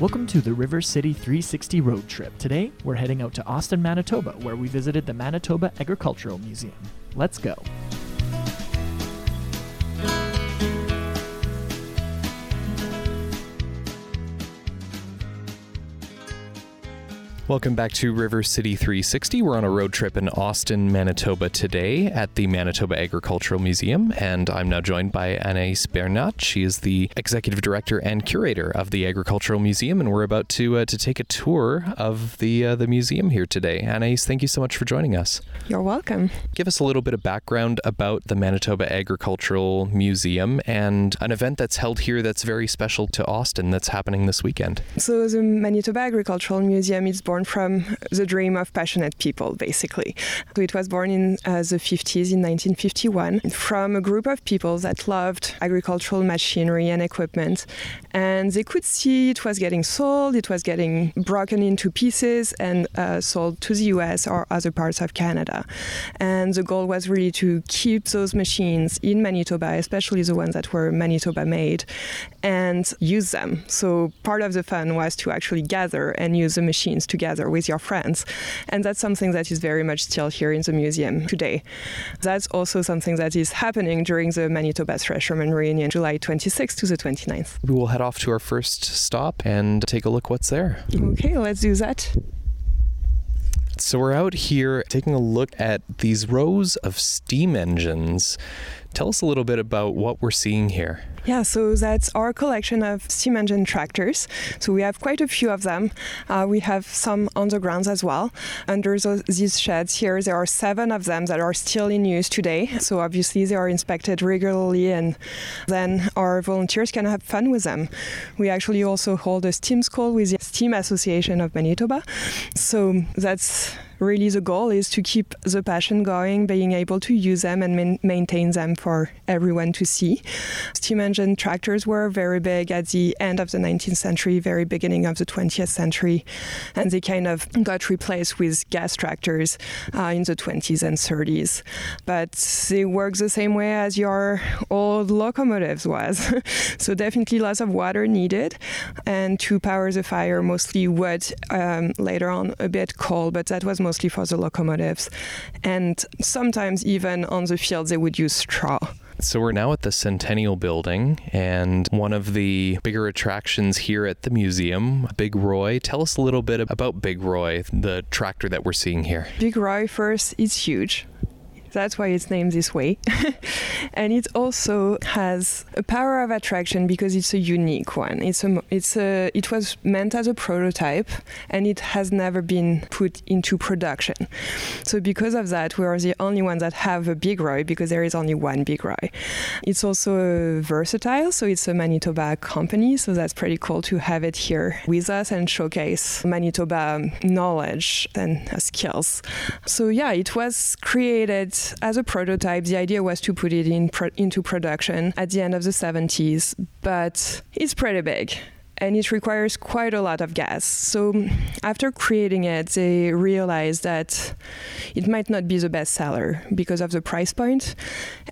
Welcome to the River City 360 road trip. Today, we're heading out to Austin, Manitoba, where we visited the Manitoba Agricultural Museum. Let's go. Welcome back to River City 360. We're on a road trip in Austin, Manitoba today at the Manitoba Agricultural Museum, and I'm now joined by Anaïs Bernat. She is the executive director and curator of the Agricultural Museum, and we're about to uh, to take a tour of the uh, the museum here today. Anaïs, thank you so much for joining us. You're welcome. Give us a little bit of background about the Manitoba Agricultural Museum and an event that's held here that's very special to Austin that's happening this weekend. So the Manitoba Agricultural Museum is born from the dream of passionate people, basically. So it was born in uh, the 50s, in 1951, from a group of people that loved agricultural machinery and equipment. And they could see it was getting sold, it was getting broken into pieces and uh, sold to the US or other parts of Canada. And the goal was really to keep those machines in Manitoba, especially the ones that were Manitoba made, and use them. So part of the fun was to actually gather and use the machines together with your friends. And that's something that is very much still here in the museum today. That's also something that is happening during the Manitoba Thresherman Reunion, July 26th to the 29th. We will head off to our first stop and take a look what's there. Okay, let's do that. So we're out here taking a look at these rows of steam engines. Tell us a little bit about what we're seeing here. Yeah, so that's our collection of steam engine tractors. So we have quite a few of them. Uh, we have some undergrounds as well. Under those, these sheds here, there are seven of them that are still in use today. So obviously they are inspected regularly and then our volunteers can have fun with them. We actually also hold a steam school with the Steam Association of Manitoba. So that's really the goal is to keep the passion going, being able to use them and man- maintain them for everyone to see. Steam engine tractors were very big at the end of the 19th century, very beginning of the 20th century, and they kind of got replaced with gas tractors uh, in the 20s and 30s. But they work the same way as your old locomotives was. so definitely lots of water needed, and to power the fire, mostly wood. Um, later on, a bit coal, but that was mostly for the locomotives. And sometimes even on the field, they would use straw. So we're now at the Centennial Building, and one of the bigger attractions here at the museum, Big Roy. Tell us a little bit about Big Roy, the tractor that we're seeing here. Big Roy first, is huge. That's why it's named this way. and it also has a power of attraction because it's a unique one. It's a, it's a, it was meant as a prototype and it has never been put into production. So because of that, we are the only ones that have a Big Roy because there is only one Big Roy. It's also Versatile, so it's a Manitoba company, so that's pretty cool to have it here with us and showcase Manitoba knowledge and skills. So yeah, it was created as a prototype. The idea was to put it in pro- into production at the end of the 70s, but it's pretty big and it requires quite a lot of gas. So after creating it, they realized that it might not be the best seller because of the price point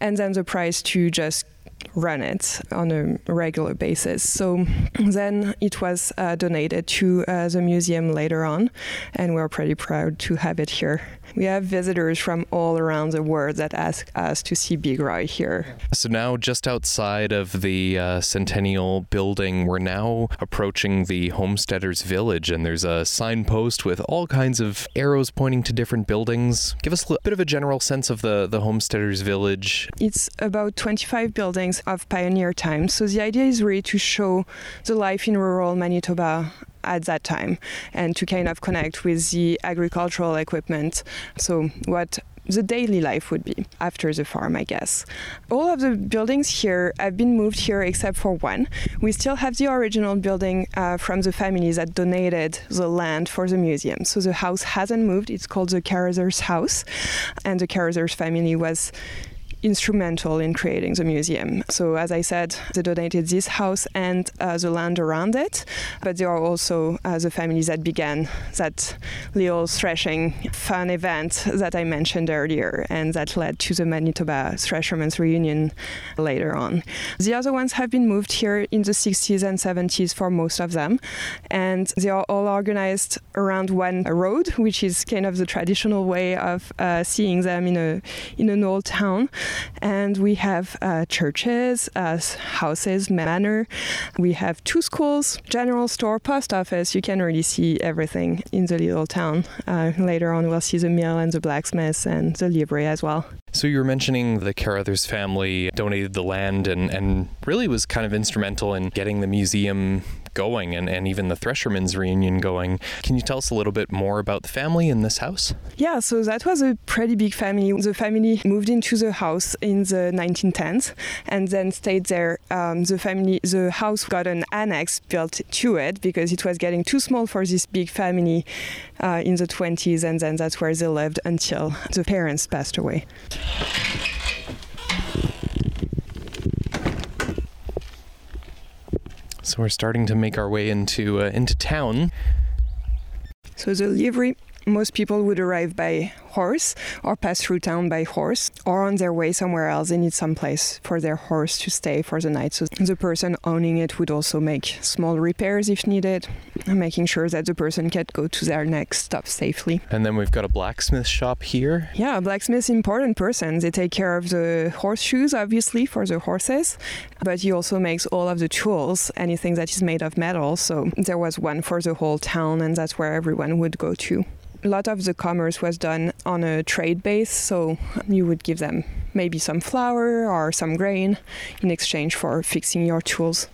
and then the price to just run it on a regular basis. So then it was uh, donated to uh, the museum later on, and we're pretty proud to have it here. We have visitors from all around the world that ask us to see Big Roy here. So now, just outside of the uh, Centennial building, we're now approaching the Homesteaders Village, and there's a signpost with all kinds of arrows pointing to different buildings. Give us a bit of a general sense of the, the Homesteaders Village. It's about 25 buildings of pioneer times. So the idea is really to show the life in rural Manitoba at that time and to kind of connect with the agricultural equipment. So, what the daily life would be after the farm, I guess. All of the buildings here have been moved here except for one. We still have the original building uh, from the families that donated the land for the museum. So the house hasn't moved. It's called the Carruthers House, and the Carruthers family was instrumental in creating the museum. So, as I said, they donated this house and uh, the land around it, but there are also uh, the families that began that little threshing fun event that I mentioned earlier, and that led to the Manitoba Threshermen's reunion later on. The other ones have been moved here in the 60s and 70s for most of them, and they are all organized around one road, which is kind of the traditional way of uh, seeing them in a in an old town. And we have uh, churches, uh, houses, manor. We have two schools, general store, post office. You can really see everything in the little town. Uh, later on, we'll see the mill and the blacksmith and the library as well. So you were mentioning the Carruthers family donated the land and, and really was kind of instrumental in getting the museum going and, and even the Thresherman's reunion going. Can you tell us a little bit more about the family in this house? Yeah, so that was a pretty big family. The family moved into the house in the 1910s and then stayed there. Um, the family, the house got an annex built to it because it was getting too small for this big family uh, in the 20s, and then that's where they lived until the parents passed away. So we're starting to make our way into uh, into town. So the livery most people would arrive by horse or pass through town by horse or on their way somewhere else. They need some place for their horse to stay for the night. So the person owning it would also make small repairs if needed, making sure that the person can go to their next stop safely. And then we've got a blacksmith shop here. Yeah, a blacksmith important person. They take care of the horseshoes, obviously, for the horses, but he also makes all of the tools, anything that is made of metal. So there was one for the whole town, and that's where everyone would go to a lot of the commerce was done on a trade base, so you would give them maybe some flour or some grain in exchange for fixing your tools.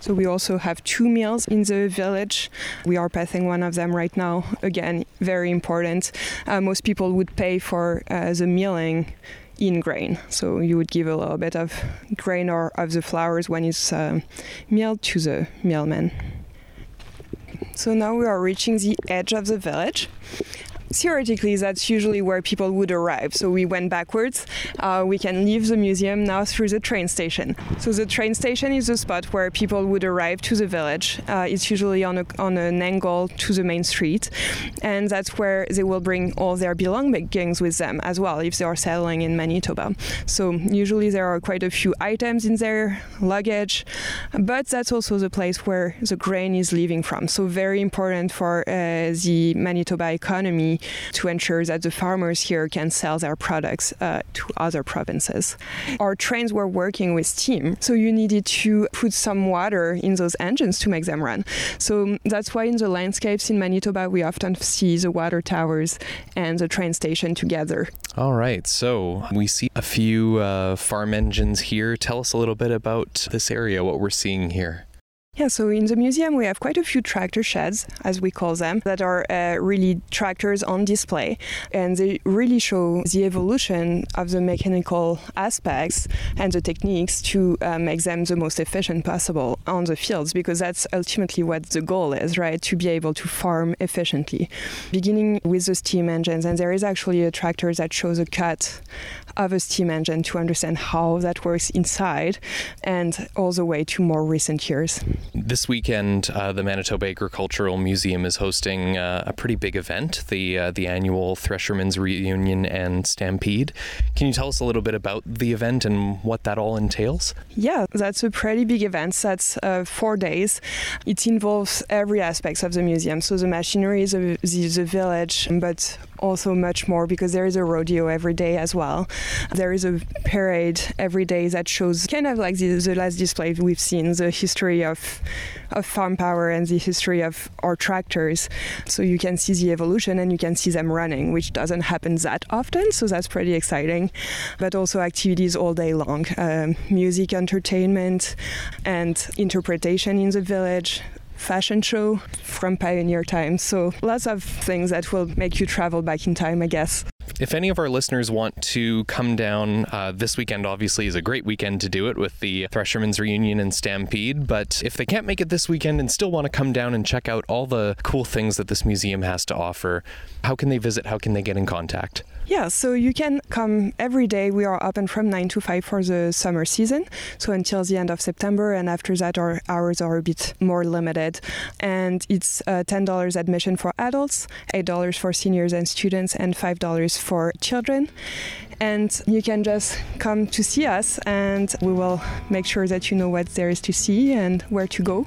So we also have two mills in the village. We are passing one of them right now. Again, very important. Uh, most people would pay for uh, the milling in grain. So you would give a little bit of grain or of the flours when it's uh, milled to the millman. So now we are reaching the edge of the village theoretically, that's usually where people would arrive. So we went backwards. Uh, we can leave the museum now through the train station. So the train station is the spot where people would arrive to the village. Uh, it's usually on, a, on an angle to the main street. And that's where they will bring all their belongings with them as well if they are settling in Manitoba. So usually there are quite a few items in their luggage, but that's also the place where the grain is leaving from. So very important for uh, the Manitoba economy to ensure that the farmers here can sell their products uh, to other provinces. Our trains were working with steam, so you needed to put some water in those engines to make them run. So that's why in the landscapes in Manitoba we often see the water towers and the train station together. All right, so we see a few uh, farm engines here. Tell us a little bit about this area, what we're seeing here. Yeah, so in the museum we have quite a few tractor sheds, as we call them, that are uh, really tractors on display, and they really show the evolution of the mechanical aspects and the techniques to uh, make them the most efficient possible on the fields, because that's ultimately what the goal is, right? To be able to farm efficiently. Beginning with the steam engines, and there is actually a tractor that shows a cut of a steam engine to understand how that works inside, and all the way to more recent years. This weekend, uh, the Manitoba Agricultural Museum is hosting uh, a pretty big event, the uh, the annual Threshermen's Reunion and Stampede. Can you tell us a little bit about the event and what that all entails? Yeah, that's a pretty big event. That's uh, four days. It involves every aspect of the museum, so the machinery, the, the, the village, but also much more because there is a rodeo every day as well. There is a parade every day that shows kind of like the, the last display we've seen, the history of of farm power and the history of our tractors. So you can see the evolution and you can see them running, which doesn't happen that often. So that's pretty exciting. But also activities all day long, um, music, entertainment, and interpretation in the village fashion show from pioneer times. So lots of things that will make you travel back in time, I guess. If any of our listeners want to come down, uh, this weekend obviously is a great weekend to do it with the Threshermen's Reunion and Stampede. But if they can't make it this weekend and still want to come down and check out all the cool things that this museum has to offer, how can they visit? How can they get in contact? Yeah, so you can come every day. We are open from 9 to 5 for the summer season, so until the end of September, and after that, our hours are a bit more limited. And it's uh, $10 admission for adults, $8 for seniors and students, and $5 for children. And you can just come to see us, and we will make sure that you know what there is to see and where to go,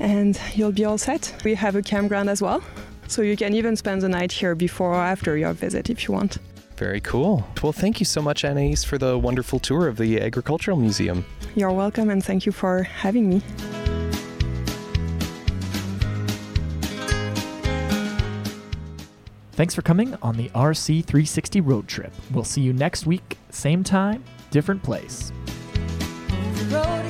and you'll be all set. We have a campground as well. So you can even spend the night here before or after your visit if you want. Very cool. Well, thank you so much, Anais, for the wonderful tour of the Agricultural Museum. You're welcome, and thank you for having me. Thanks for coming on the RC360 road trip. We'll see you next week, same time, different place. road